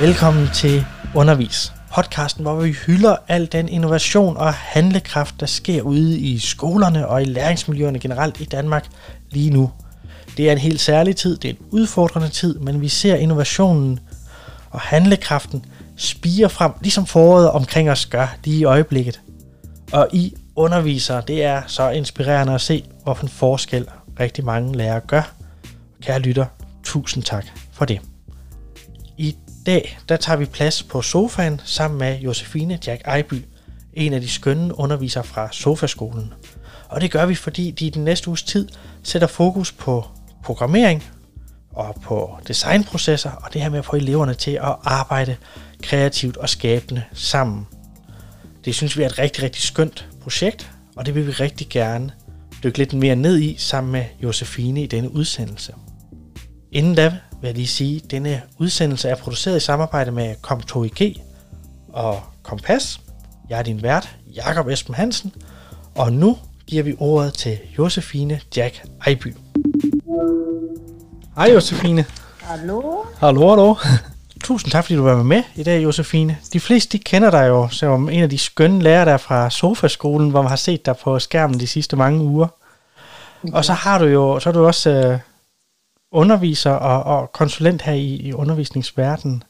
Velkommen til Undervis, podcasten, hvor vi hylder al den innovation og handlekraft, der sker ude i skolerne og i læringsmiljøerne generelt i Danmark lige nu. Det er en helt særlig tid, det er en udfordrende tid, men vi ser innovationen og handlekraften spire frem, ligesom foråret omkring os gør lige i øjeblikket. Og I undervisere, det er så inspirerende at se, hvorfor forskel rigtig mange lærere gør. Kære lytter, tusind tak for det. Dag, der tager vi plads på sofaen sammen med Josefine Jack Ejby, en af de skønne undervisere fra Sofaskolen. Og det gør vi, fordi de i den næste uges tid sætter fokus på programmering og på designprocesser, og det her med at få eleverne til at arbejde kreativt og skabende sammen. Det synes vi er et rigtig, rigtig skønt projekt, og det vil vi rigtig gerne dykke lidt mere ned i sammen med Josefine i denne udsendelse. Inden da vil jeg lige sige, at denne udsendelse er produceret i samarbejde med Kom2IG og Kompas. Jeg er din vært, Jakob Esben Hansen, og nu giver vi ordet til Josefine Jack Ejby. Hej Josefine. Hallo. Hallo, hallo. Tusind tak, fordi du var med i dag, Josefine. De fleste de kender dig jo som en af de skønne lærere der fra Sofaskolen, hvor man har set dig på skærmen de sidste mange uger. Okay. Og så har du jo så er du også øh, underviser og, og konsulent her i, i undervisningsverdenen.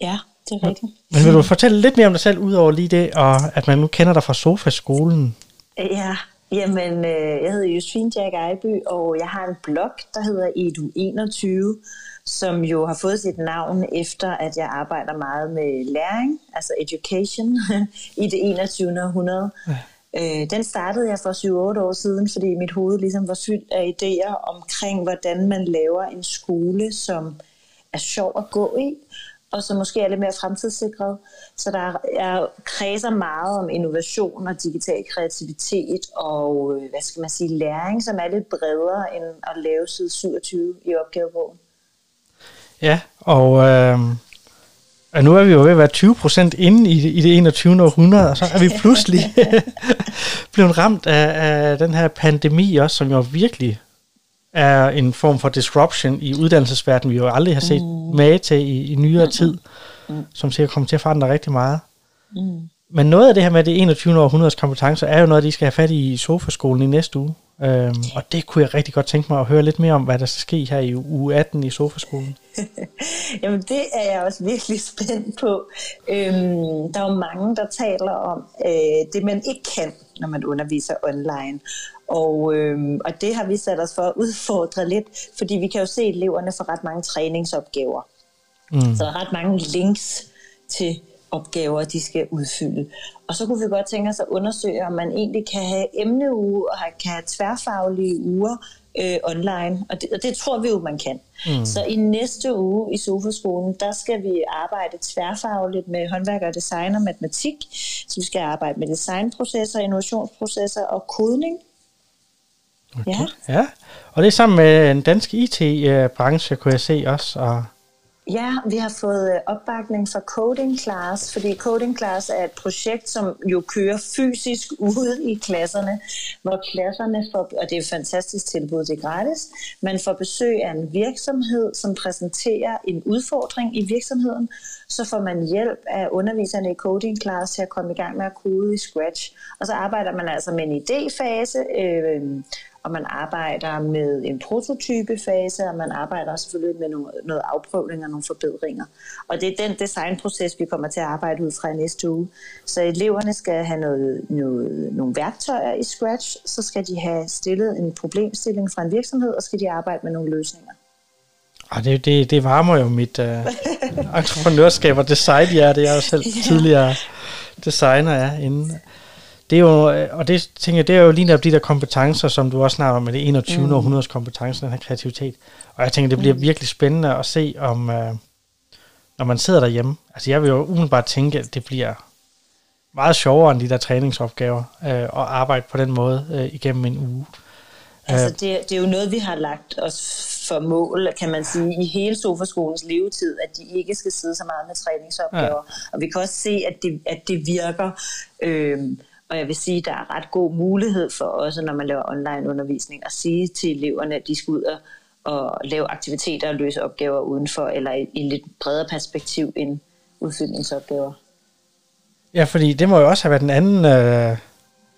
Ja, det er rigtigt. Men vil du fortælle lidt mere om dig selv, udover lige det, og at man nu kender dig fra Sofaskolen? Ja, jamen, øh, jeg hedder Josefine Jack Ejby, og jeg har en blog, der hedder Edu21, som jo har fået sit navn efter, at jeg arbejder meget med læring, altså education, i det 21. århundrede. Ja. Øh, den startede jeg for 7-8 år siden, fordi mit hoved ligesom var fyldt af idéer omkring, hvordan man laver en skole, som er sjov at gå i, og som måske er lidt mere fremtidssikret. Så der er, kredser meget om innovation og digital kreativitet og, øh, hvad skal man sige, læring, som er lidt bredere end at lave side 27 i opgavebogen. Ja, og, øh, og nu er vi jo ved at være 20 procent inde i, i det 21. århundrede, og så er vi pludselig blevet ramt af, af den her pandemi også, som jo virkelig er en form for disruption i uddannelsesverdenen, vi jo aldrig har set mm. mage til i, i nyere mm. tid, mm. som sikkert kommer til at forandre rigtig meget. Mm. Men noget af det her med det 21. århundredes kompetencer, er jo noget, de skal have fat i i sofaskolen i næste uge. Øhm, og det kunne jeg rigtig godt tænke mig at høre lidt mere om, hvad der skal ske her i uge 18 i sofaskolen. Jamen det er jeg også virkelig spændt på. Øhm, der er jo mange, der taler om øh, det, man ikke kan, når man underviser online. Og, øhm, og det har vi sat os for at udfordre lidt, fordi vi kan jo se, eleverne får ret mange træningsopgaver. Mm. Så der er ret mange links til opgaver, de skal udfylde. Og så kunne vi godt tænke os at undersøge, om man egentlig kan have emneuge og kan have tværfaglige uger øh, online. Og det, og det tror vi jo, man kan. Mm. Så i næste uge i Sofaskolen, der skal vi arbejde tværfagligt med håndværk og design og matematik. Så vi skal arbejde med designprocesser, innovationsprocesser og kodning. Okay. Ja. ja, og det er sammen med en dansk IT-branche, kunne jeg se også. Og Ja, vi har fået øh, opbakning fra Coding Class, fordi Coding Class er et projekt, som jo kører fysisk ude i klasserne, hvor klasserne får, og det er et fantastisk tilbud, det er gratis, man får besøg af en virksomhed, som præsenterer en udfordring i virksomheden, så får man hjælp af underviserne i Coding Class til at komme i gang med at kode i Scratch. Og så arbejder man altså med en idéfase, øh, og man arbejder med en prototypefase, og man arbejder selvfølgelig med noget, noget afprøvning og nogle forbedringer. Og det er den designproces, vi kommer til at arbejde ud fra i næste uge. Så eleverne skal have noget, noget, nogle værktøjer i Scratch, så skal de have stillet en problemstilling fra en virksomhed, og skal de arbejde med nogle løsninger. Og det, det, det varmer jo mit uh, entreprenørskab og designhjerte. Jeg er jo selv tidligere designer ja, inden det er jo, øh, og det tænker jeg, det er jo lige netop de der kompetencer, som du også snakker om, med det 21. Mm. århundredes kompetencer, den her kreativitet. Og jeg tænker, det bliver mm. virkelig spændende at se, om uh, når man sidder derhjemme, altså jeg vil jo umiddelbart tænke, at det bliver meget sjovere end de der træningsopgaver, uh, at arbejde på den måde uh, igennem en uge. Altså det, det er jo noget, vi har lagt os for mål, kan man sige, i hele sofaskolens levetid, at de ikke skal sidde så meget med træningsopgaver. Ja. Og vi kan også se, at det, at det virker. Øh, og jeg vil sige, at der er ret god mulighed for også, når man laver online undervisning, at sige til eleverne, at de skal ud og, at lave aktiviteter og løse opgaver udenfor, eller i, i lidt bredere perspektiv end udfyldningsopgaver. Ja, fordi det må jo også have været en anden øh,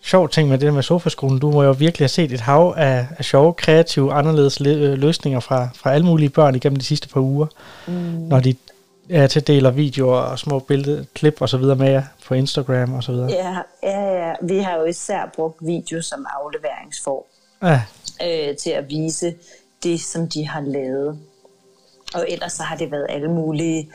sjov ting med det der med sofaskolen. Du må jo virkelig have set et hav af, af sjove, kreative, anderledes løsninger fra, fra alle mulige børn igennem de sidste par uger, mm. når de er til deler videoer og små billeder, klip og så videre med jer på Instagram og så videre. Ja, ja, ja. Vi har jo især brugt video som afleveringsform ja. øh, til at vise det, som de har lavet. Og ellers så har det været alle mulige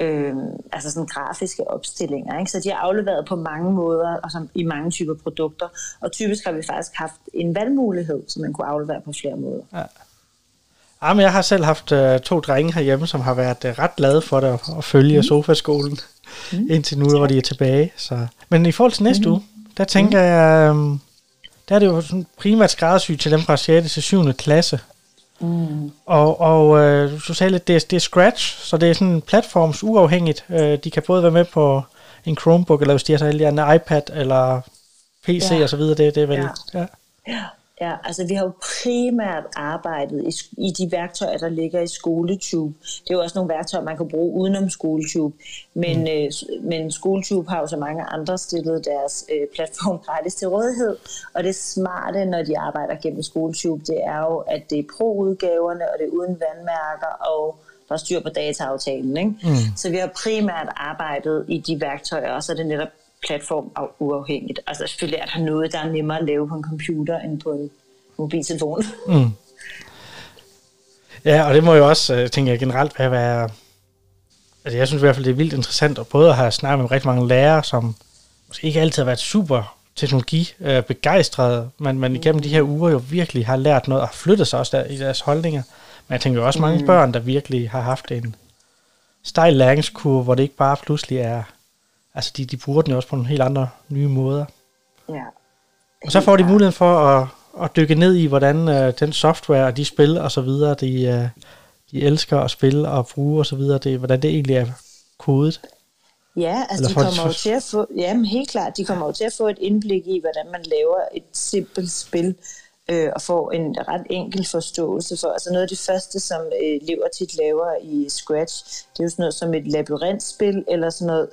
øh, altså sådan grafiske opstillinger. Ikke? Så de har afleveret på mange måder og som, i mange typer produkter. Og typisk har vi faktisk haft en valgmulighed, som man kunne aflevere på flere måder. Ja. Ja, men jeg har selv haft uh, to drenge herhjemme, som har været uh, ret glade for det at, følge mm. sofaskolen mm. indtil nu, hvor de er tilbage. Så. Men i forhold til næste mm. uge, der tænker mm. jeg, um, der er det jo sådan primært skræddersygt til dem fra 6. til 7. klasse. Mm. Og, og uh, du sagde lidt, det er, det er Scratch, så det er sådan platforms uafhængigt. Uh, de kan både være med på en Chromebook, eller hvis de har så en iPad, eller PC ja. og så videre. Det, det er vel... Ja. ja. Ja. Altså vi har jo primært arbejdet i, i de værktøjer, der ligger i SkoleTube. Det er jo også nogle værktøjer, man kan bruge udenom SkoleTube. Men, mm. øh, men SkoleTube har jo så mange andre stillet deres øh, platform gratis til rådighed. Og det smarte, når de arbejder gennem SkoleTube, det er jo, at det er pro-udgaverne, og det er uden vandmærker, og der er styr på dataaftalen. Ikke? Mm. Så vi har primært arbejdet i de værktøjer, og så er det netop platform uafhængigt. Altså selvfølgelig er der noget, der er nemmere at lave på en computer end på en mobiltelefon. Mm. Ja, og det må jo også, øh, tænker jeg generelt, være... Altså jeg synes i hvert fald, det er vildt interessant at både have snakket med rigtig mange lærere, som måske ikke altid har været super teknologi begejstrede, men, men igennem de her uger jo virkelig har lært noget og flyttet sig også der, i deres holdninger. Men jeg tænker jo også mange mm. børn, der virkelig har haft en stejl læringskurve, hvor det ikke bare pludselig er altså de, de bruger den jo også på nogle helt andre nye måder. Ja. Og så får de muligheden for at, at dykke ned i, hvordan uh, den software og de spil og så videre, de, uh, de elsker at spille og bruge og så videre, det, hvordan det egentlig er kodet. Ja, altså de kommer jo til at få, jamen helt klart, de kommer jo til at få et indblik i, hvordan man laver et simpelt spil, øh, og får en ret enkel forståelse for. Altså noget af det første, som øh, elever tit laver i Scratch, det er jo sådan noget som et labyrintspil, eller sådan noget,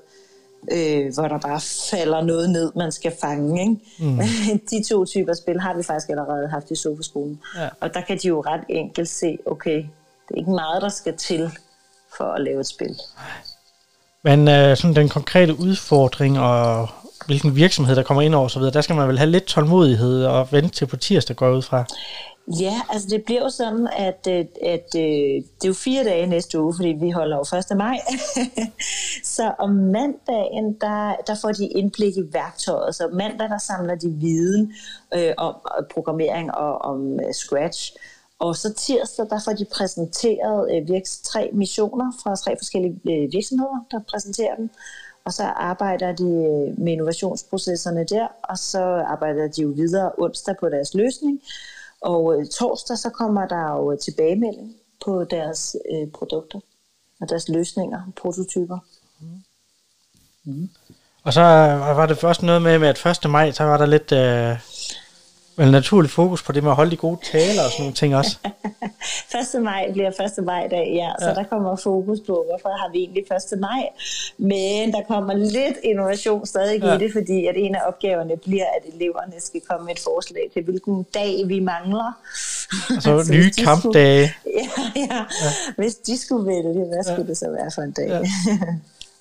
øh, hvor der bare falder noget ned, man skal fange. Ikke? Mm. de to typer spil har vi faktisk allerede haft i sofaskolen. Ja. Og der kan de jo ret enkelt se, okay, det er ikke meget, der skal til for at lave et spil. Men øh, sådan den konkrete udfordring og hvilken virksomhed, der kommer ind over osv., der skal man vel have lidt tålmodighed og vente til på tirsdag går ud fra. Ja, altså det bliver jo sådan, at, øh, at, at det er jo fire dage næste uge, fordi vi holder jo 1. maj. så om mandagen, der, der får de indblik i værktøjet. Så mandag, der samler de viden øh, om øh, programmering og om uh, Scratch. Og så tirsdag, der får de præsenteret øh, virks, tre missioner fra tre forskellige øh, virksomheder, der præsenterer dem. Og så arbejder de med innovationsprocesserne der, og så arbejder de jo videre onsdag på deres løsning. Og øh, torsdag så kommer der jo øh, tilbagemelding på deres øh, produkter og deres løsninger, prototyper. Mm. Mm. Og så øh, var det først noget med, at 1. maj, så var der lidt øh, vel naturlig fokus på det med at holde de gode taler og sådan nogle ting også. 1. maj bliver 1. maj dag, ja, så ja. der kommer fokus på, hvorfor har vi egentlig 1. maj. Men der kommer lidt innovation stadig ja. i det, fordi at en af opgaverne bliver, at eleverne skal komme med et forslag til, hvilken dag vi mangler. Altså så nye kampdage. Skulle, ja, ja, ja. Hvis de skulle vælge, hvad skulle ja. det så være for en dag? Ja.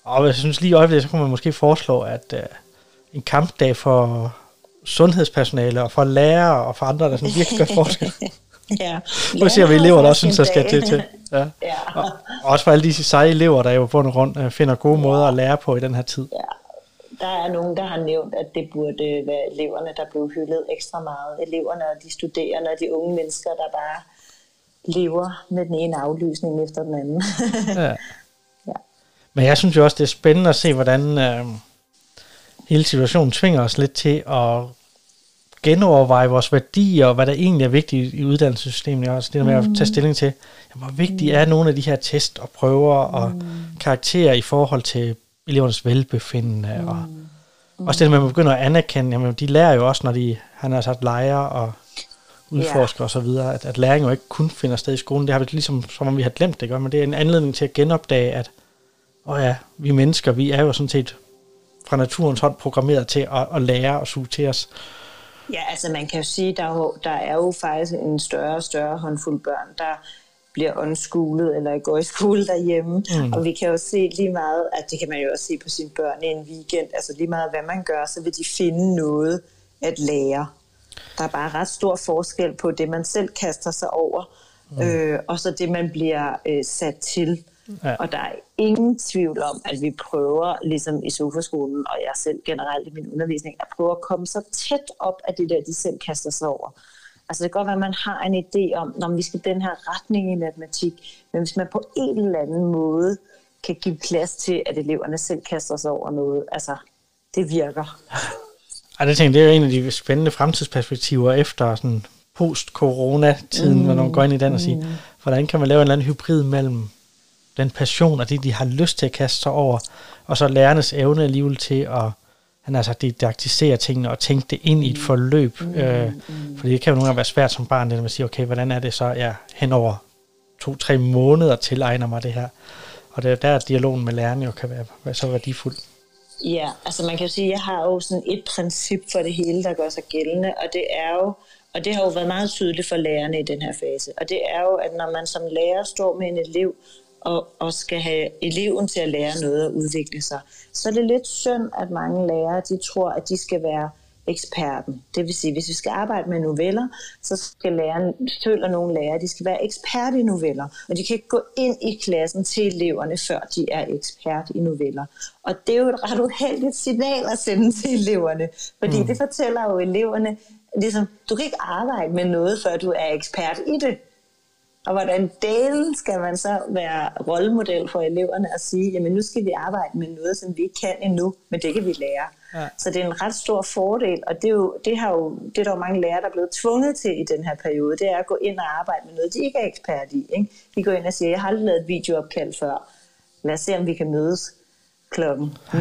Og jeg synes lige i øjeblikket, så kunne man måske foreslå, at uh, en kampdag for sundhedspersonale og for lærere og for andre, der sådan virkelig gør forskel. ja. Nu ser vi elever, der også synes, der skal til. til. Ja. ja. Og, og også for alle de seje elever, der jo på rundt øh, finder gode ja. måder at lære på i den her tid. Ja. Der er nogen, der har nævnt, at det burde være eleverne, der blev hyldet ekstra meget. Eleverne og de studerende og de unge mennesker, der bare lever med den ene aflysning efter den anden. ja. ja. Men jeg synes jo også, det er spændende at se, hvordan... Øh, hele situationen tvinger os lidt til at genoverveje vores værdier, og hvad der egentlig er vigtigt i uddannelsessystemet. Også det der med at tage mm. stilling til, jamen, hvor vigtigt er nogle af de her test og prøver og mm. karakterer i forhold til elevernes velbefindende. Mm. Og også det, at man begynder at anerkende, jamen, de lærer jo også, når de han har sat lejre og udforsker ja. osv., at, at læring jo ikke kun finder sted i skolen. Det har vi ligesom, som om vi har glemt det, godt, men det er en anledning til at genopdage, at åh ja, vi mennesker, vi er jo sådan set fra naturens hånd programmeret til at, at lære og suge til os. Ja, altså man kan jo sige, der er jo, der er jo faktisk en større og større håndfuld børn, der bliver undskulet eller går i skole derhjemme. Mm. Og vi kan jo se lige meget, at det kan man jo også se på sine børn i en weekend, altså lige meget hvad man gør, så vil de finde noget at lære. Der er bare ret stor forskel på det, man selv kaster sig over, mm. øh, og så det, man bliver øh, sat til. Ja. Og der er ingen tvivl om, at vi prøver, ligesom i sofaskolen, og jeg selv generelt i min undervisning, at prøve at komme så tæt op af det der, de selv kaster sig over. Altså det kan godt være, at man har en idé om, når vi skal den her retning i matematik, men hvis man på en eller anden måde kan give plads til, at eleverne selv kaster sig over noget, altså det virker. Ej, det, tænker, det er en af de spændende fremtidsperspektiver efter sådan post-corona-tiden, mm. når man går ind i den og siger, mm. hvordan kan man lave en eller anden hybrid mellem den passion og det, de har lyst til at kaste sig over, og så lærernes evne alligevel til at han altså didaktisere tingene og tænke det ind i et forløb. Mm, øh, mm. Fordi det kan jo nogle gange være svært som barn, når man siger, okay, hvordan er det så, jeg hen over to-tre måneder tilegner mig det her. Og det er der, dialogen med lærerne jo kan være, være så værdifuld. Ja, altså man kan jo sige, at jeg har jo sådan et princip for det hele, der gør sig gældende, og det er jo, og det har jo været meget tydeligt for lærerne i den her fase, og det er jo, at når man som lærer står med en elev, og, og skal have eleven til at lære noget og udvikle sig, så er det lidt synd, at mange lærere de tror, at de skal være eksperten. Det vil sige, hvis vi skal arbejde med noveller, så skal læreren, føler nogle lærere, de skal være ekspert i noveller, og de kan ikke gå ind i klassen til eleverne, før de er ekspert i noveller. Og det er jo et ret uheldigt signal at sende til eleverne, fordi mm. det fortæller jo eleverne, ligesom, du kan ikke arbejde med noget, før du er ekspert i det. Og hvordan delen skal man så være rollemodel for eleverne og sige, jamen nu skal vi arbejde med noget, som vi ikke kan endnu, men det kan vi lære. Ja. Så det er en ret stor fordel, og det er, jo, det, har jo, det er der jo mange lærere, der er blevet tvunget til i den her periode, det er at gå ind og arbejde med noget, de ikke er ekspert i. Ikke? De går ind og siger, jeg har aldrig lavet et videoopkald før, lad os se, om vi kan mødes klokken 9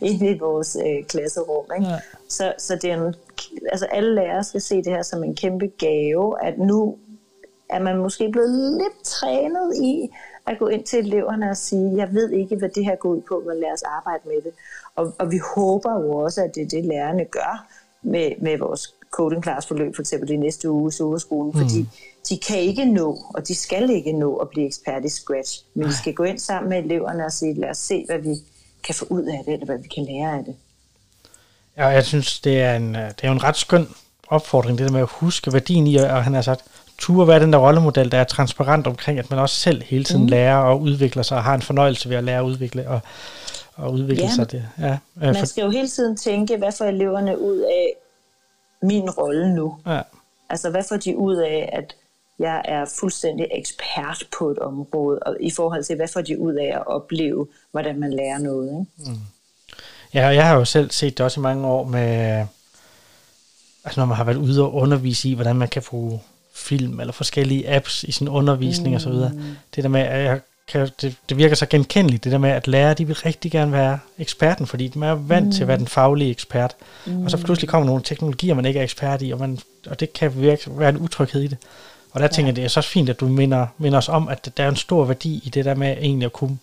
inde i vores øh, klasserum. Ikke? Ja. Så, så det er en, altså alle lærere skal se det her som en kæmpe gave, at nu er man måske blevet lidt trænet i at gå ind til eleverne og sige, jeg ved ikke, hvad det her går ud på, men lad os arbejde med det. Og, og vi håber jo også, at det er det, lærerne gør med, med vores coding class forløb, for eksempel i næste uge i Soverskolen, mm. fordi de kan ikke nå, og de skal ikke nå at blive ekspert i Scratch, men vi skal gå ind sammen med eleverne og sige, lad os se, hvad vi kan få ud af det, eller hvad vi kan lære af det. Ja, jeg synes, det er en, det er en ret skøn opfordring, det der med at huske værdien i, og han har sagt, turde være den der rollemodel, der er transparent omkring, at man også selv hele tiden mm. lærer og udvikler sig, og har en fornøjelse ved at lære at udvikle og, og udvikle ja. sig. Det. Ja, øh, man skal jo hele tiden tænke, hvad får eleverne ud af min rolle nu? Ja. Altså, hvad får de ud af, at jeg er fuldstændig ekspert på et område, og i forhold til, hvad får de ud af at opleve, hvordan man lærer noget? Ikke? Mm. Ja, og jeg har jo selv set det også i mange år med, altså når man har været ude og undervise i, hvordan man kan få film eller forskellige apps i sin undervisning mm. og så videre. Mm. Det der med, at jeg kan, det, det virker så genkendeligt, det der med, at lærere, de vil rigtig gerne være eksperten, fordi de er vant mm. til at være den faglige ekspert. Mm. Og så pludselig kommer nogle teknologier, man ikke er ekspert i, og, man, og det kan virke, være en utryghed i det. Og der ja. tænker jeg, det er så fint, at du minder, minder os om, at der er en stor værdi i det der med egentlig at kunne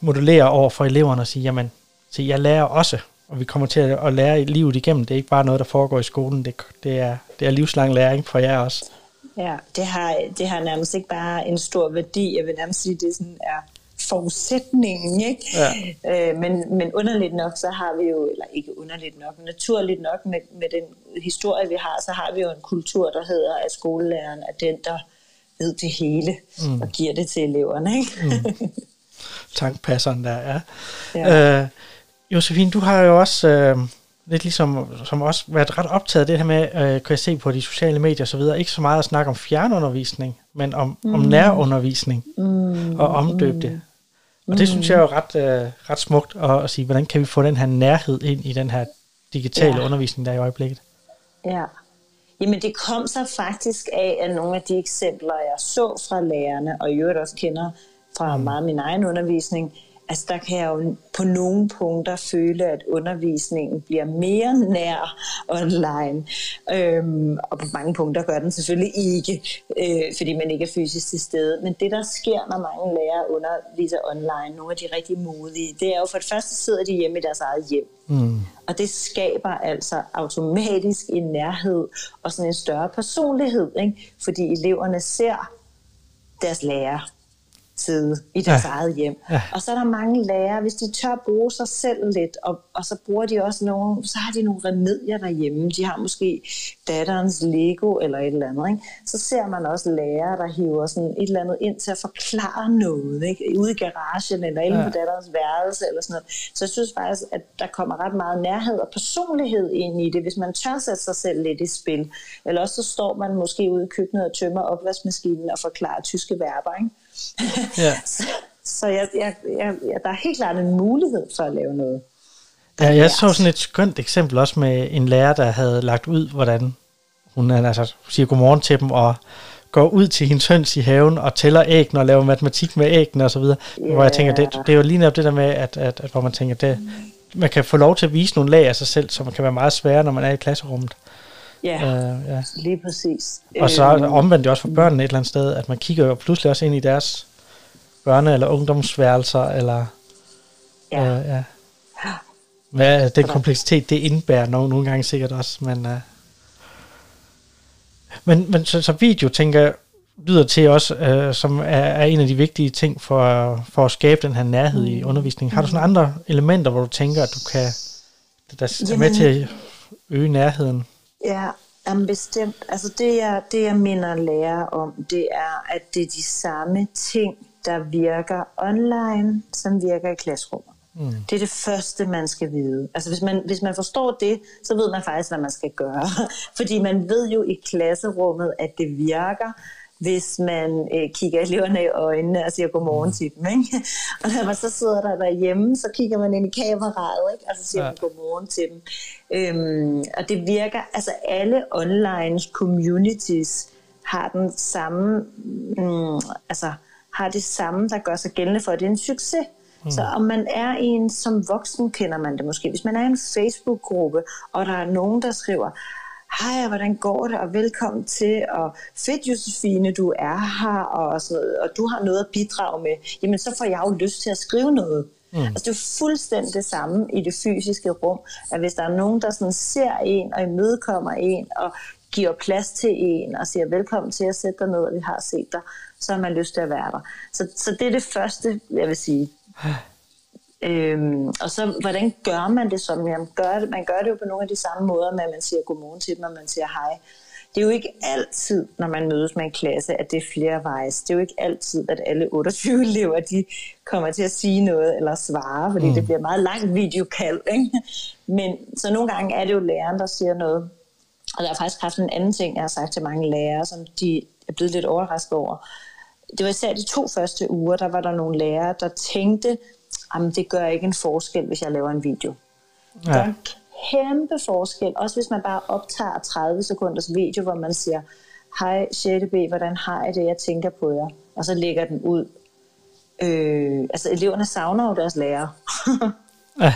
modulere over for eleverne og sige, jamen, så jeg lærer også, og vi kommer til at lære livet igennem. Det er ikke bare noget, der foregår i skolen, det, det, er, det er livslang læring for jer også. Ja, det har, det har nærmest ikke bare en stor værdi. Jeg vil nærmest sige, at det sådan er forudsætningen. Ikke? Ja. Øh, men, men underligt nok, så har vi jo, eller ikke underligt nok, naturligt nok med, med den historie, vi har, så har vi jo en kultur, der hedder, at skolelæreren er den, der ved det hele mm. og giver det til eleverne. Ikke? mm. Tankpasseren der, ja. ja. Øh, Josefine, du har jo også... Øh, lidt ligesom som også været ret optaget af det her med, øh, kan jeg se på de sociale medier videre, ikke så meget at snakke om fjernundervisning, men om, mm. om nærundervisning mm. og omdøbe det. Og det synes jeg er jo ret, øh, ret smukt at, at sige, hvordan kan vi få den her nærhed ind i den her digitale ja. undervisning, der er i øjeblikket? Ja. Jamen det kom så faktisk af, at nogle af de eksempler, jeg så fra lærerne, og i øvrigt også kender fra mm. meget min egen undervisning, altså der kan jeg jo på nogle punkter føle, at undervisningen bliver mere nær online. Øhm, og på mange punkter gør den selvfølgelig ikke, øh, fordi man ikke er fysisk til stede. Men det, der sker, når mange lærere underviser online, nogle af de rigtig modige, det er jo for det første sidder de hjemme i deres eget hjem. Mm. Og det skaber altså automatisk en nærhed og sådan en større personlighed, ikke? fordi eleverne ser deres lærer side i deres ja. eget hjem. Ja. Og så er der mange lærere, hvis de tør bruge sig selv lidt, og, og så bruger de også nogle, så har de nogle remedier derhjemme. De har måske datterens Lego eller et eller andet. Ikke? Så ser man også lærere, der hiver sådan et eller andet ind til at forklare noget, ikke? ude i garagen eller inde ja. på datterens værelse eller sådan noget. Så jeg synes faktisk, at der kommer ret meget nærhed og personlighed ind i det, hvis man tør sætte sig selv lidt i spil. Eller også så står man måske ude i køkkenet og tømmer opvaskemaskinen og forklarer tyske verber. Ikke? Ja. så så jeg, jeg, jeg, der er helt klart en mulighed for at lave noget. Ja, jeg så sådan et skønt eksempel også med en lærer, der havde lagt ud, hvordan hun altså, siger godmorgen til dem, og går ud til hendes høns i haven og tæller æggene og laver matematik med æggene og så videre. Yeah. Hvor jeg tænker, det, det er jo lige netop det der med, at, at, at hvor man tænker, det, man kan få lov til at vise nogle lag af sig selv, som kan være meget svære, når man er i klasserummet. Ja, uh, ja. lige præcis. Og så øhm. omvendt det også for børnene et eller andet sted, at man kigger jo pludselig også ind i deres børne- eller ungdomsværelser, eller... Ja. Uh, ja. Hvad den kompleksitet, det indbærer nogle, nogle gange sikkert også, men... Uh, men, men så, så video, tænker jeg, lyder til også, uh, som er, er en af de vigtige ting for, for at skabe den her nærhed mm. i undervisningen. Har du sådan andre elementer, hvor du tænker, at du kan, der er med til at øge nærheden? Ja, jamen bestemt. Altså det jeg, det, jeg minder lærer om, det er, at det er de samme ting, der virker online, som virker i klasserummet. Mm. Det er det første, man skal vide. Altså hvis man, hvis man forstår det, så ved man faktisk, hvad man skal gøre. Fordi man ved jo i klasserummet, at det virker, hvis man øh, kigger eleverne i øjnene og siger godmorgen til dem. Ikke? Og når man så sidder der derhjemme, så kigger man ind i kameraet, ikke? og så siger ja. man godmorgen til dem. Øhm, og det virker, altså alle online communities har den samme, mm, altså har det samme, der gør sig gældende for, at det er en succes. Mm. Så om man er en, som voksen kender man det måske, hvis man er i en Facebook-gruppe, og der er nogen, der skriver, hej, hvordan går det, og velkommen til, og fedt Josefine, du er her, og, så, og du har noget at bidrage med, jamen så får jeg jo lyst til at skrive noget. Mm. Altså det er fuldstændig det samme i det fysiske rum, at hvis der er nogen, der sådan ser en og imødekommer en, og giver plads til en, og siger velkommen til at sætte dig ned, og vi har set dig, så har man lyst til at være der. Så, så det er det første, jeg vil sige. Øhm, og så, hvordan gør man det som? Jamen, gør det, man gør det jo på nogle af de samme måder, med at man siger godmorgen til dem, og man siger hej. Det er jo ikke altid, når man mødes med en klasse, at det er flere vejs. Det er jo ikke altid, at alle 28 elever, de kommer til at sige noget eller svare, fordi mm. det bliver meget langt videokald. Ikke? Men så nogle gange er det jo læreren, der siger noget. Og der har faktisk haft en anden ting, jeg har sagt til mange lærere, som de er blevet lidt overrasket over. Det var især de to første uger, der var der nogle lærere, der tænkte, jamen det gør ikke en forskel, hvis jeg laver en video. Ja. Det er en kæmpe forskel, også hvis man bare optager 30 sekunders video, hvor man siger, hej 6. B, hvordan har jeg det, jeg tænker på jer, og så lægger den ud. Øh, altså eleverne savner jo deres lærer. ja.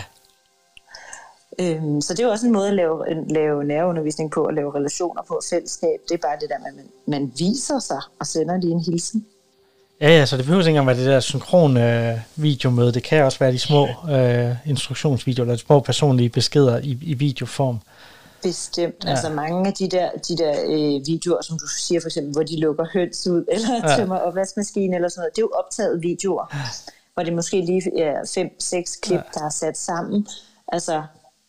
Øhm, så det er jo også en måde at lave, lave nærundervisning på, at lave relationer på, fællesskab. Det er bare det der med, at man, man viser sig og sender lige en hilsen. Ja, ja, så det behøver ikke engang være det der synkron øh, videomøde. Det kan også være de små øh, instruktionsvideoer, eller de små personlige beskeder i, i videoform. Bestemt. Ja. Altså mange af de der, de der øh, videoer, som du siger for eksempel, hvor de lukker høns ud, eller ja. tømmer opvaskemaskinen, eller sådan noget, det er jo optaget videoer, ja. hvor det måske lige er fem, seks klip, ja. der er sat sammen. Altså,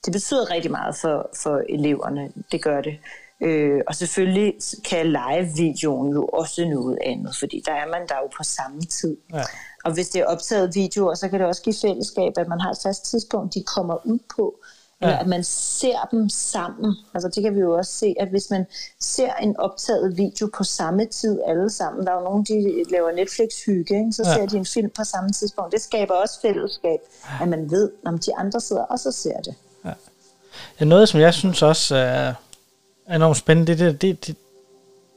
det betyder rigtig meget for, for eleverne. Det gør det. Øh, og selvfølgelig kan live-videoen jo også noget andet, fordi der er man der jo på samme tid. Ja. Og hvis det er optaget videoer, så kan det også give fællesskab, at man har et fast tidspunkt, de kommer ud på. Ja. Eller at man ser dem sammen. Altså det kan vi jo også se, at hvis man ser en optaget video på samme tid alle sammen, der er jo nogen, de laver Netflix-hygge, ikke? så ja. ser de en film på samme tidspunkt. Det skaber også fællesskab, at man ved, om de andre sidder og så ser det. Ja. ja noget, som jeg synes også er enormt spændende. Det, det, det, det,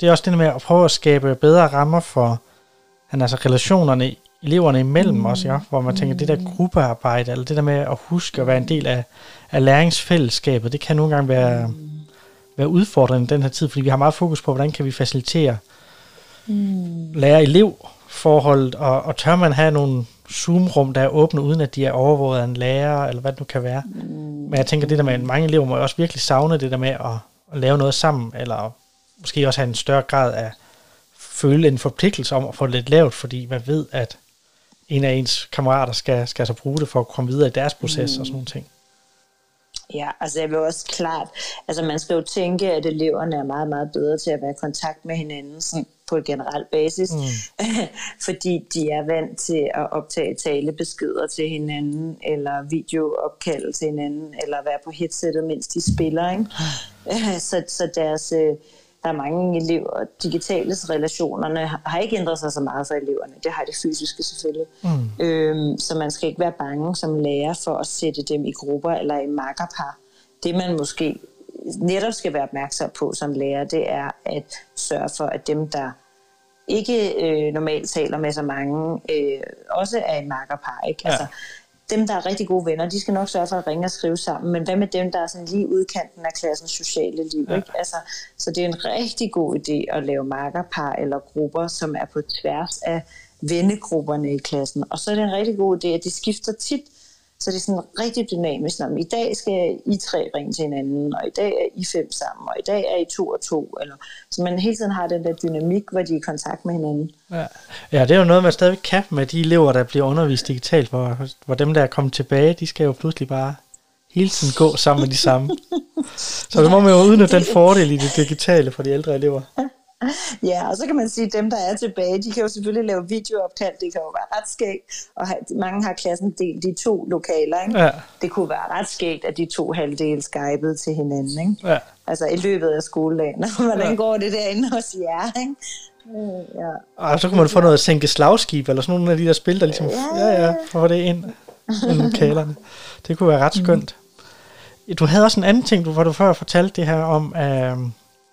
det er også det med at prøve at skabe bedre rammer for han, altså relationerne eleverne imellem mm. også, ja, hvor man tænker, det der gruppearbejde, eller det der med at huske at være en del af, af læringsfællesskabet, det kan nogle gange være, være udfordrende den her tid, fordi vi har meget fokus på, hvordan kan vi facilitere mm. lærer-elev-forholdet, og, og tør man have nogle Zoom-rum, der er åbne, uden at de er overvåget af en lærer, eller hvad det nu kan være. Mm. Men jeg tænker, det der med, at mange elever må også virkelig savne det der med at, at lave noget sammen, eller måske også have en større grad af føle en forpligtelse om at få det lidt lavt, fordi man ved, at en af ens kammerater skal, skal så bruge det for at komme videre i deres proces mm. og sådan nogle ting. Ja, altså jeg vil også klart, altså man skal jo tænke, at eleverne er meget, meget bedre til at være i kontakt med hinanden sådan på et generelt basis, mm. fordi de er vant til at optage talebeskeder til hinanden, eller videoopkald til hinanden, eller være på headsettet, mens de spiller. Ikke? så, så deres, øh, der er mange elever, digitale relationerne har ikke ændret sig så meget for eleverne. Det har det fysiske selvfølgelig. Mm. Øhm, så man skal ikke være bange som lærer for at sætte dem i grupper eller i makkerpar. Det man måske netop skal være opmærksom på som lærer, det er at sørge for, at dem, der ikke øh, normalt taler med så mange, øh, også er en makkerpar. Ikke? Ja. Altså, dem, der er rigtig gode venner, de skal nok sørge for at ringe og skrive sammen, men hvad med dem, der er sådan lige udkanten af klassens sociale liv? Ja. Ikke? Altså, så det er en rigtig god idé at lave makkerpar eller grupper, som er på tværs af vennegrupperne i klassen. Og så er det en rigtig god idé, at de skifter tit så det er sådan rigtig dynamisk. Når, I dag skal I tre ringe til hinanden, og i dag er I fem sammen, og i dag er I to og to. Eller, så man hele tiden har den der dynamik, hvor de er i kontakt med hinanden. Ja, ja det er jo noget, man stadig kan med de elever, der bliver undervist digitalt, hvor, hvor dem, der er kommet tilbage, de skal jo pludselig bare hele tiden gå sammen med de samme. så det må man jo udnytte den fordel i det digitale for de ældre elever. ja, og så kan man sige, at dem, der er tilbage, de kan jo selvfølgelig lave videoopkald. Det kan jo være ret skægt. Og mange har klassen delt de to lokaler. Ikke? Ja. Det kunne være ret skægt, at de to halvdele skypede til hinanden. Ikke? Ja. Altså i løbet af skoledagen. Hvordan ja. går det derinde hos jer? Ikke? Øh, ja. Og så kunne man få noget sænke slagskib, eller sådan nogle af de der spil, der ligesom, ja, ja, ja få det ind i lokalerne. Det kunne være ret skønt. Mm. Du havde også en anden ting, hvor du før fortalte det her om, øh,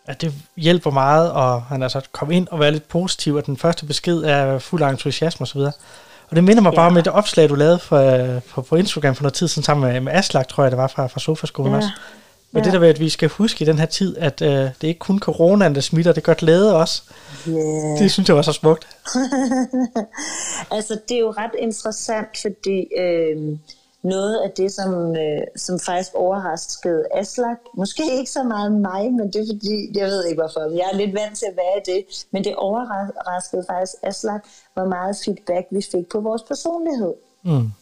at det hjælper meget, og han altså komme ind og være lidt positiv, at den første besked er fuld af entusiasme osv. Og det minder mig ja. bare om et opslag, du lavede for, på, på Instagram for noget tid siden sammen med, med Aslak, tror jeg, det var fra, fra Sofaskolen ja. også. Men ja. det der ved, at vi skal huske i den her tid, at øh, det er ikke kun coronaen, der smitter, det gør glæde også. Yeah. Det synes jeg var så smukt. altså, det er jo ret interessant, fordi... Øh, noget af det, som, øh, som faktisk overraskede Aslak. Måske ikke så meget mig, men det er fordi, jeg ved ikke hvorfor, jeg er lidt vant til at være det, men det overraskede faktisk Aslak, hvor meget feedback vi fik på vores personlighed. Mm.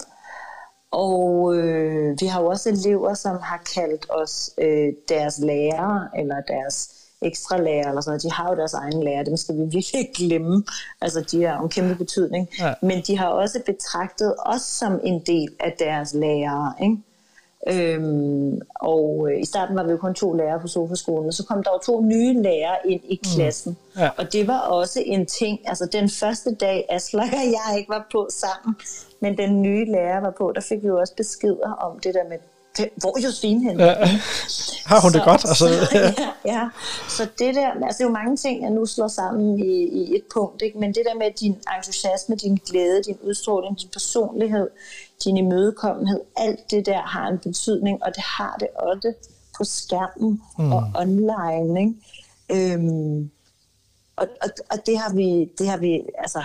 Og øh, vi har jo også elever, som har kaldt os øh, deres lærere, eller deres ekstra lærer eller sådan noget. De har jo deres egen lærer, dem skal vi virkelig ikke glemme. Altså, de har en kæmpe betydning. Ja. Men de har også betragtet os som en del af deres lærere, ikke? Øhm, og øh, i starten var vi jo kun to lærere på sofaskolen, og så kom der jo to nye lærere ind i mm. klassen. Mm. Ja. Og det var også en ting, altså den første dag, Asler og jeg ikke var på sammen, men den nye lærer var på, der fik vi jo også beskeder om det der med hvor er Josefine henne? Ja. Har hun så, det godt? Altså. Så, ja, ja, så det der, altså det er jo mange ting, jeg nu slår sammen i, i et punkt, ikke? men det der med din entusiasme, din glæde, din udstråling, din personlighed, din imødekommenhed, alt det der har en betydning, og det har det også på skærmen mm. og online. Ikke? Øhm, og, og, og det har vi, det har vi, altså,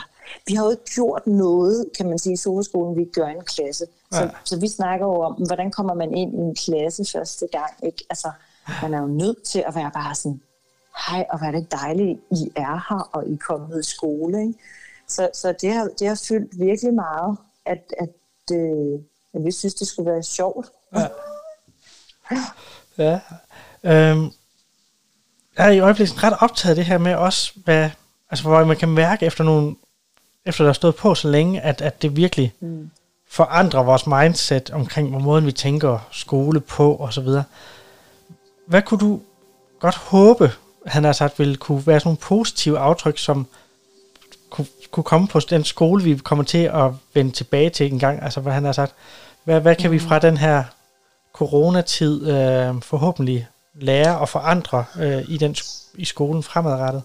vi har jo ikke gjort noget, kan man sige, i Soleskolen, vi gør en klasse. Så, ja. så vi snakker jo om, hvordan kommer man ind i en klasse første gang. Ikke? Altså, man er jo nødt til at være bare sådan, hej, og hvad er det dejligt, I er her, og I er kommet i skole. Ikke? Så, så det, har, det har fyldt virkelig meget, at, at, øh, at vi synes, det skulle være sjovt. Ja. ja. Øhm, jeg er i øjeblikket ret optaget af det her med også, hvad, altså hvor man kan mærke efter nogle efter der har stået på så længe, at, at det virkelig mm. forandrer vores mindset omkring, hvor måden vi tænker skole på og så videre. Hvad kunne du godt håbe, han har sagt, ville kunne være sådan nogle positive aftryk, som kunne, kunne komme på den skole, vi kommer til at vende tilbage til en gang? Altså, hvad han har sagt, hvad, hvad kan mm. vi fra den her coronatid øh, forhåbentlig lære og forandre øh, i, den, i skolen fremadrettet?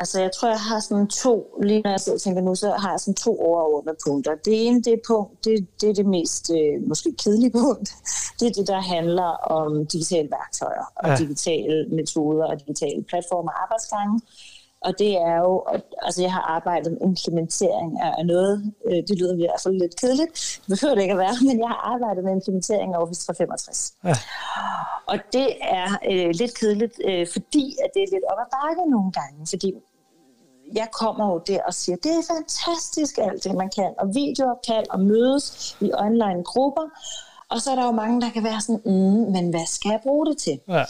Altså, jeg tror, jeg har sådan to, lige når jeg sidder og tænker nu, så har jeg sådan to overordnede punkter. Det ene, det punkt, det, det er det mest øh, måske kedelige punkt. Det er det, der handler om digitale værktøjer og ja. digitale metoder og digitale platformer og arbejdsgange. Og det er jo, altså jeg har arbejdet med implementering af noget, øh, det lyder i hvert fald lidt kedeligt, det behøver det ikke at være, men jeg har arbejdet med implementering af Office 365. Ja. Og det er øh, lidt kedeligt, øh, fordi at det er lidt op ad bakke nogle gange, fordi jeg kommer jo der og siger, det er fantastisk alt det, man kan, og videoopkald og mødes i online grupper, og så er der jo mange, der kan være sådan, mm, men hvad skal jeg bruge det til? Ja.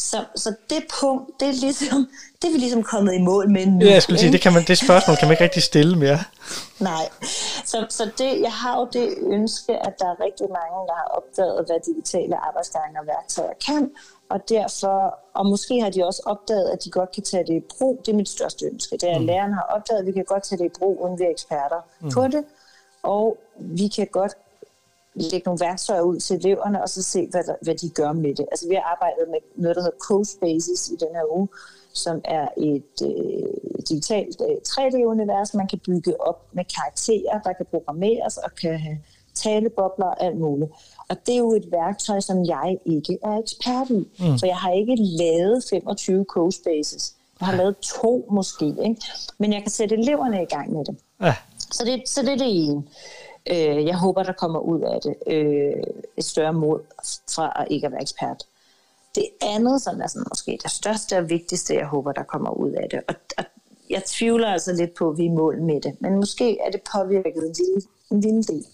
Så, så det punkt, det er, ligesom, det er vi ligesom kommet i mål med nu. Ja, jeg skulle sige, det, kan man, det spørgsmål kan man ikke rigtig stille mere. Nej, så, så det, jeg har jo det ønske, at der er rigtig mange, der har opdaget, hvad digitale arbejdsgange og værktøjer kan, og derfor, og måske har de også opdaget, at de godt kan tage det i brug. Det er mit største ønske. Det er, at mm. lærerne har opdaget, at vi kan godt tage det i brug, uden vi er eksperter mm. på det. Og vi kan godt lægge nogle værktøjer ud til eleverne, og så se, hvad, der, hvad de gør med det. Altså, vi har arbejdet med noget, der hedder CoSpaces i den her uge, som er et øh, digitalt øh, 3D-univers, man kan bygge op med karakterer, der kan programmeres og kan have talebobler og alt muligt. Og det er jo et værktøj, som jeg ikke er ekspert i. Mm. Så jeg har ikke lavet 25 CoSpaces. Jeg har lavet to måske, ikke? men jeg kan sætte eleverne i gang med det. Ja. Så, det så det er det ene. Øh, jeg håber, der kommer ud af det øh, et større mod fra at ikke at være ekspert. Det andet, som er sådan måske det største og vigtigste, jeg håber, der kommer ud af det, og, og jeg tvivler altså lidt på, at vi er mål med det, men måske er det påvirket en lille, en lille del.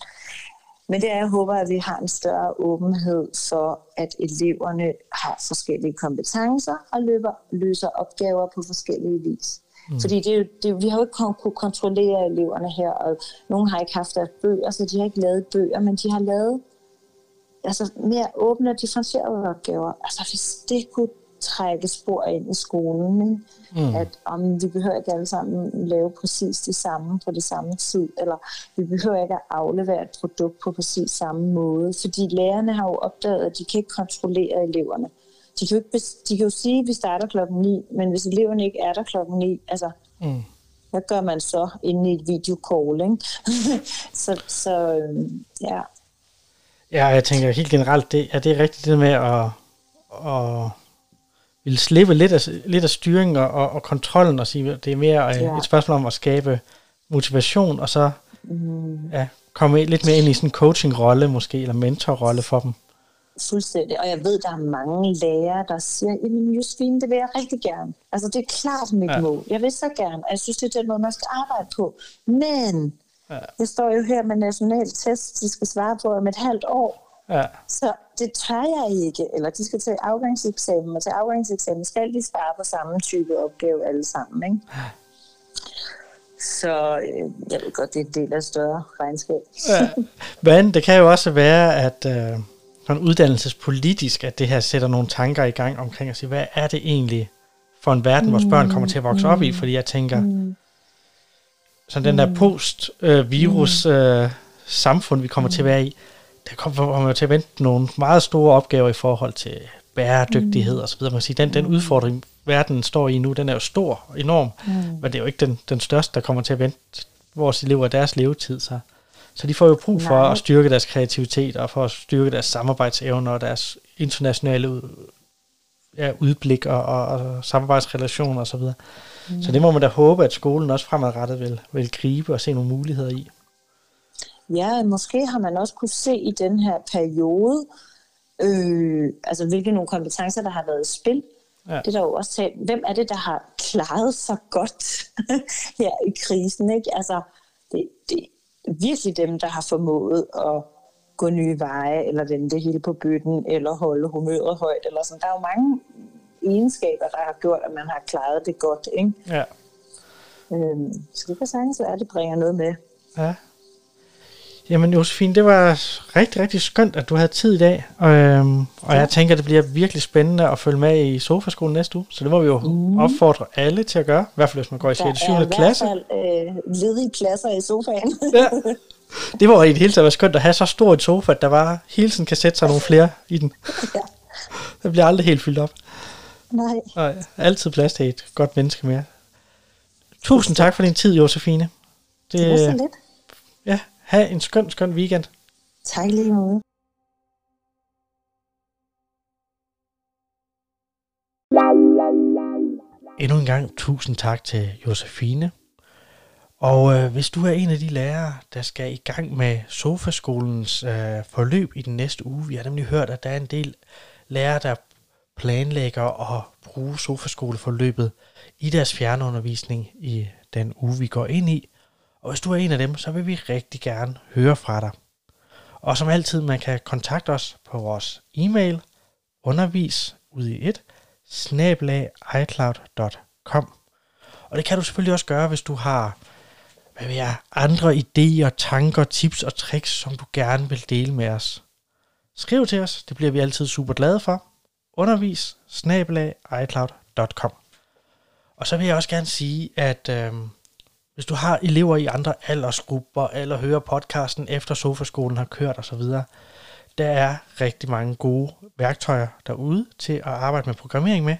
Men det er, jeg håber, at vi har en større åbenhed for, at eleverne har forskellige kompetencer og løber, løser opgaver på forskellige vis. Mm. Fordi det det, vi har jo ikke kunnet kontrollere eleverne her, og nogen har ikke haft deres bøger, så de har ikke lavet bøger, men de har lavet altså, mere åbne og differentierede opgaver. Altså hvis det kunne trække spor ind i skolen, ikke? Mm. at om vi behøver ikke alle sammen lave præcis det samme på det samme tid, eller vi behøver ikke at aflevere et produkt på præcis samme måde, fordi lærerne har jo opdaget, at de kan ikke kontrollere eleverne de kan, jo ikke, de kan jo sige, at vi starter klokken 9, men hvis eleverne ikke er der klokken 9, altså, mm. hvad gør man så inde i et videocall, ikke? så, så øhm, ja. Ja, jeg tænker helt generelt, det, er det rigtigt det med at, at vil slippe lidt af, lidt af styringen og, og, og kontrollen og sige, det er mere ja. et spørgsmål om at skabe motivation, og så mm. ja, komme lidt mere ind i sådan en coaching-rolle måske, eller mentor-rolle for dem. Fuldstændig. Og jeg ved, der er mange lærere, der siger, jamen Josefine, det vil jeg rigtig gerne. Altså, det er klart mit ja. mål. Jeg vil så gerne, og jeg synes, det er den måde, man skal arbejde på. Men ja. jeg står jo her med national test, de skal svare på om et halvt år. Ja. Så det tør jeg ikke. Eller de skal tage afgangseksamen, og til afgangseksamen skal de svare på samme type opgave alle sammen. Ikke? Ja. Så øh, jeg ved godt, det er en del af større regnskab. ja. Men det kan jo også være, at... Øh sådan uddannelsespolitisk, at det her sætter nogle tanker i gang omkring at sige, hvad er det egentlig for en verden, vores børn kommer til at vokse op i? Fordi jeg tænker, sådan den der post-virus øh, samfund, vi kommer til at være i, der kommer til at vente nogle meget store opgaver i forhold til bæredygtighed og så videre. Man siger, den, den udfordring, verden står i nu, den er jo stor og enorm, mm. men det er jo ikke den, den største, der kommer til at vente vores elever deres levetid. Så så de får jo brug for Nej. at styrke deres kreativitet, og for at styrke deres samarbejdsevner og deres internationale ja, udblik og, og, og samarbejdsrelationer osv. Så, mm. så det må man da håbe, at skolen også fremadrettet vil, vil gribe og se nogle muligheder i. Ja, måske har man også kunne se i den her periode, øh, altså hvilke nogle kompetencer, der har været i spil. Ja. Det er der jo også talt. Hvem er det, der har klaret sig godt her i krisen? Ikke? Altså, det, det, virkelig dem, der har formået at gå nye veje, eller vende det hele på bøtten, eller holde humøret højt, eller sådan. Der er jo mange egenskaber, der har gjort, at man har klaret det godt, ikke? Ja. Øhm, så det kan sagtens være, at det bringer noget med. Ja. Jamen Josefine, det var rigtig, rigtig skønt, at du havde tid i dag. Øhm, og ja. jeg tænker, det bliver virkelig spændende at følge med i Sofaskolen næste uge. Så det må vi jo mm. opfordre alle til at gøre. I hvert fald, hvis man går i 6. 7. klasse. Der er i hvert fald øh, ledige pladser i sofaen. ja. Det var i det hele taget skønt at have så stor et sofa, at der var hele tiden kan sætte sig nogle flere i den. ja. Det bliver aldrig helt fyldt op. Nej. Og altid plads til et godt menneske mere. Tusind tak for din tid, Josefine. Det, det var så lidt. Have en skøn, skøn weekend. Tak lige måde. Endnu en gang tusind tak til Josefine. Og øh, hvis du er en af de lærere, der skal i gang med Sofaskolens øh, forløb i den næste uge, vi har nemlig hørt, at der er en del lærere, der planlægger at bruge Sofaskoleforløbet i deres fjernundervisning i den uge, vi går ind i. Og hvis du er en af dem, så vil vi rigtig gerne høre fra dig. Og som altid, man kan kontakte os på vores e-mail undervis ud i et snablagicloud.com. Og det kan du selvfølgelig også gøre, hvis du har hvad vil jeg, andre idéer, tanker, tips og tricks, som du gerne vil dele med os. Skriv til os, det bliver vi altid super glade for. Undervis snablagicloud.com. Og så vil jeg også gerne sige, at øh, hvis du har elever i andre aldersgrupper, eller hører podcasten efter Sofaskolen har kørt osv., der er rigtig mange gode værktøjer derude til at arbejde med programmering med.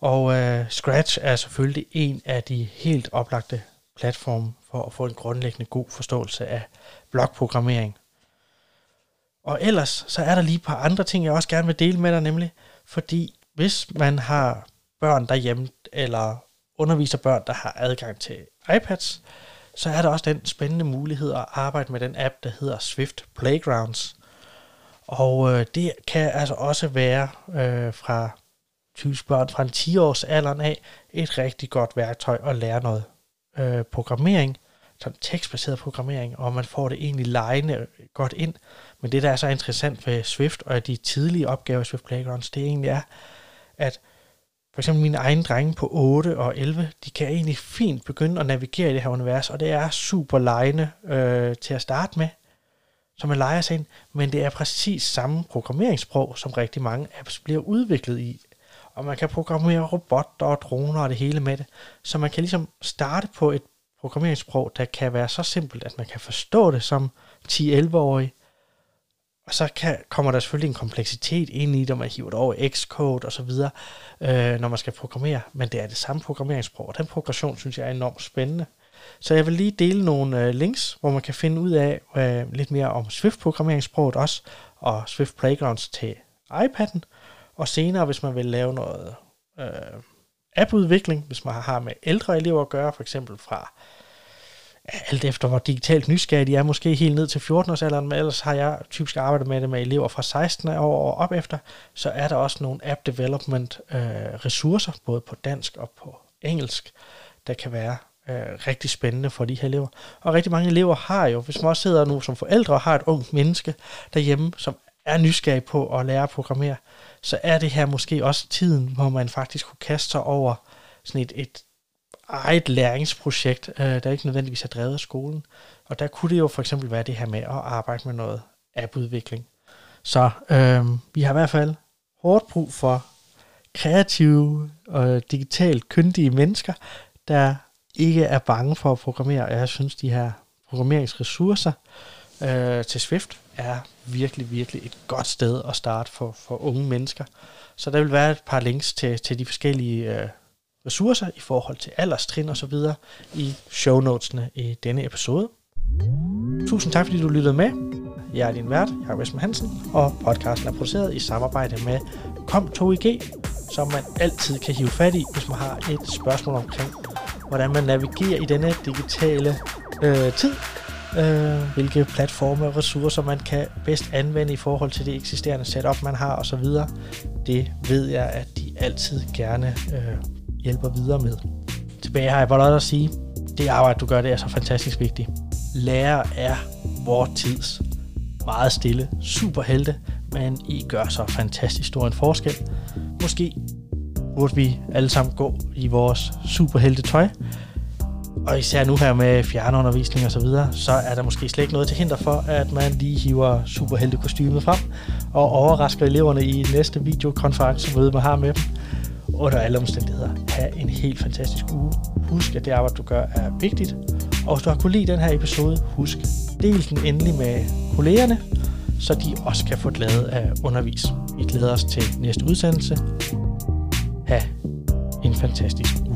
Og øh, Scratch er selvfølgelig en af de helt oplagte platforme for at få en grundlæggende god forståelse af blokprogrammering. Og ellers så er der lige et par andre ting, jeg også gerne vil dele med dig, nemlig fordi hvis man har børn derhjemme, eller underviser børn, der har adgang til iPads, så er der også den spændende mulighed at arbejde med den app, der hedder Swift Playgrounds. Og øh, det kan altså også være øh, fra typisk børn fra en 10-års alderen af et rigtig godt værktøj at lære noget øh, programmering, sådan tekstbaseret programmering, og man får det egentlig lejende øh, godt ind. Men det, der er så interessant ved Swift og de tidlige opgaver i Swift Playgrounds, det egentlig er, at for eksempel mine egne drenge på 8 og 11, de kan egentlig fint begynde at navigere i det her univers, og det er super lejende øh, til at starte med, som man leger sig ind, men det er præcis samme programmeringssprog, som rigtig mange apps bliver udviklet i. Og man kan programmere robotter og droner og det hele med det, så man kan ligesom starte på et programmeringssprog, der kan være så simpelt, at man kan forstå det som 10-11-årig, og så kan, kommer der selvfølgelig en kompleksitet ind i det, man hiver det over Xcode og så videre, øh, når man skal programmere. Men det er det samme programmeringssprog, og den progression synes jeg er enormt spændende. Så jeg vil lige dele nogle øh, links, hvor man kan finde ud af øh, lidt mere om Swift-programmeringssproget også, og Swift Playgrounds til iPad'en. Og senere, hvis man vil lave noget øh, appudvikling, hvis man har med ældre elever at gøre, for eksempel fra alt efter hvor digitalt nysgerrige de er, måske helt ned til 14-årsalderen, men ellers har jeg typisk arbejdet med det med elever fra 16 år og op efter, så er der også nogle app development øh, ressourcer, både på dansk og på engelsk, der kan være øh, rigtig spændende for de her elever. Og rigtig mange elever har jo, hvis man også sidder nu som forældre og har et ungt menneske derhjemme, som er nysgerrig på at lære at programmere, så er det her måske også tiden, hvor man faktisk kunne kaste sig over sådan et, et eget læringsprojekt, øh, der ikke nødvendigvis er drevet af skolen. Og der kunne det jo for eksempel være det her med at arbejde med noget appudvikling. Så øh, vi har i hvert fald hårdt brug for kreative og digitalt kyndige mennesker, der ikke er bange for at programmere. Og jeg synes, de her programmeringsressourcer øh, til Swift er virkelig, virkelig et godt sted at starte for, for unge mennesker. Så der vil være et par links til, til de forskellige øh, ressourcer i forhold til alderstrin og så videre i show notesene i denne episode. Tusind tak, fordi du lyttede med. Jeg er din vært, Jacob Esmer Hansen, og podcasten er produceret i samarbejde med Kom2IG, som man altid kan hive fat i, hvis man har et spørgsmål omkring, hvordan man navigerer i denne digitale øh, tid, øh, hvilke platforme og ressourcer man kan bedst anvende i forhold til det eksisterende setup, man har osv. Det ved jeg, at de altid gerne øh, hjælper videre med. Tilbage har jeg bare at sige, det arbejde, du gør, det er så fantastisk vigtigt. Lærer er vores tids meget stille superhelte, men I gør så fantastisk stor en forskel. Måske burde vi alle sammen gå i vores superhelte tøj, og især nu her med fjernundervisning og så videre, så er der måske slet ikke noget til hinder for, at man lige hiver superheltekostymet frem og overrasker eleverne i næste videokonferencemøde, man har med dem under alle omstændigheder have en helt fantastisk uge. Husk, at det arbejde, du gør, er vigtigt. Og hvis du har kunne lide den her episode, husk, del den endelig med kollegerne, så de også kan få glæde af undervis. Vi glæder os til næste udsendelse. Ha' en fantastisk uge.